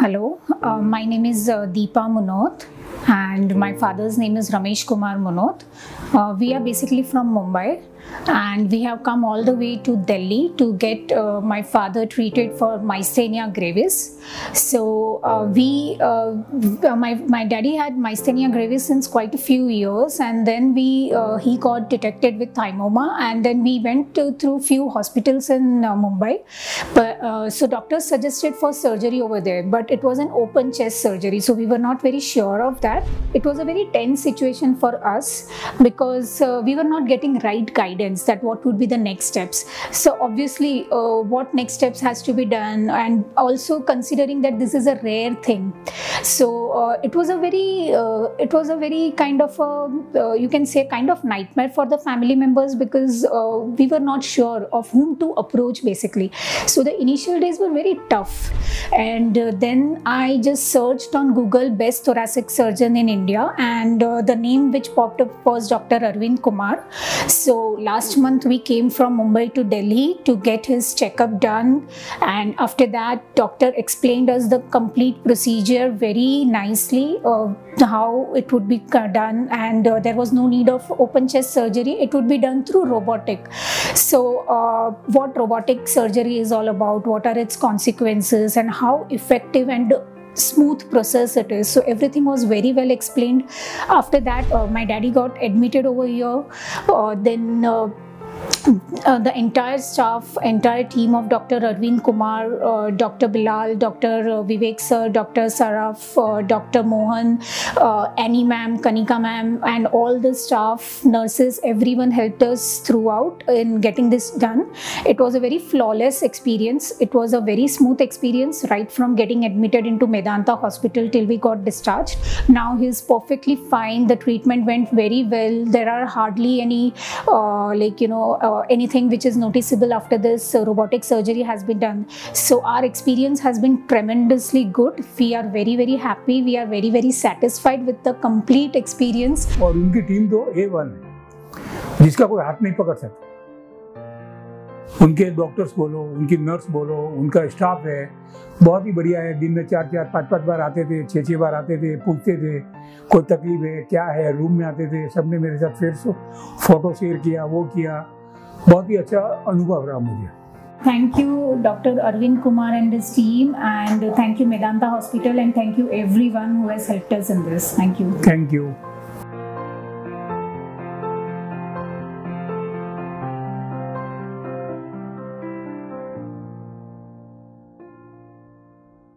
Hello, uh, my name is uh, Deepa Munot and my father's name is Ramesh Kumar Munot. Uh, we are basically from Mumbai and we have come all the way to Delhi to get uh, my father treated for myasthenia gravis. So uh, we, uh, my, my daddy had myasthenia gravis since quite a few years and then we, he got detected with thymoma and then we went to, through few hospitals in Mumbai. But, so doctors suggested for surgery over there but it was an open chest surgery so we were not very sure of that. It was a very tense situation for us because we were not getting right guidance that what would be the next steps. So obviously uh, what next steps has to be done and also considering that this is a rare thing. So uh, it was a very uh, it was a very kind of a uh, you can say kind of nightmare for the family members because uh, we were not sure of whom to approach basically. So the initial days were very tough. And uh, then i just searched on google best thoracic surgeon in india and the name which popped up was dr arvind kumar. So last month we came from Mumbai to Delhi to get his checkup done. And after that doctor explained us the complete procedure very nicely uh, how it would be done. And uh, there was no need of open chest surgery. It would be done through robotic. So uh, what robotic surgery is all about? What are its consequences? And how effective and smooth process it is. So everything was very well explained. After that uh, my daddy got admitted over here. Uh, then uh, uh, the entire staff, entire team of Dr. Arvind Kumar, uh, Dr. Bilal, Dr. Vivek sir, Dr. Saraf, uh, Dr. Mohan, uh, Annie ma'am, Kanika ma'am, and all the staff, nurses, everyone helped us throughout in getting this done. It was a very flawless experience. It was a very smooth experience right from getting admitted into Medanta Hospital till we got discharged. Now he's perfectly fine. The treatment went very well. There are hardly any uh, like you know uh, anything which is noticeable after this uh, robotic surgery has been done. So our experience has been tremendously good. We are very very happy. We are very very satisfied with the complete experience. और उनकी team तो ए one है जिसका कोई हाथ नहीं पकड़ सकता उनके डॉक्टर्स बोलो उनकी नर्स बोलो उनका स्टाफ है बहुत ही बढ़िया है दिन में चार चार पाँच पाँच बार आते थे छः छः बार आते थे पूछते थे कोई तकलीफ़ है क्या है रूम में आते थे सबने मेरे साथ फिर फ़ोटो शेयर किया वो किया बहुत ही अच्छा अनुभव रहा मुझे। Thank you doctor Arvind Kumar and this team and thank you Medanta hospital and thank you everyone whose help in this thank you thank you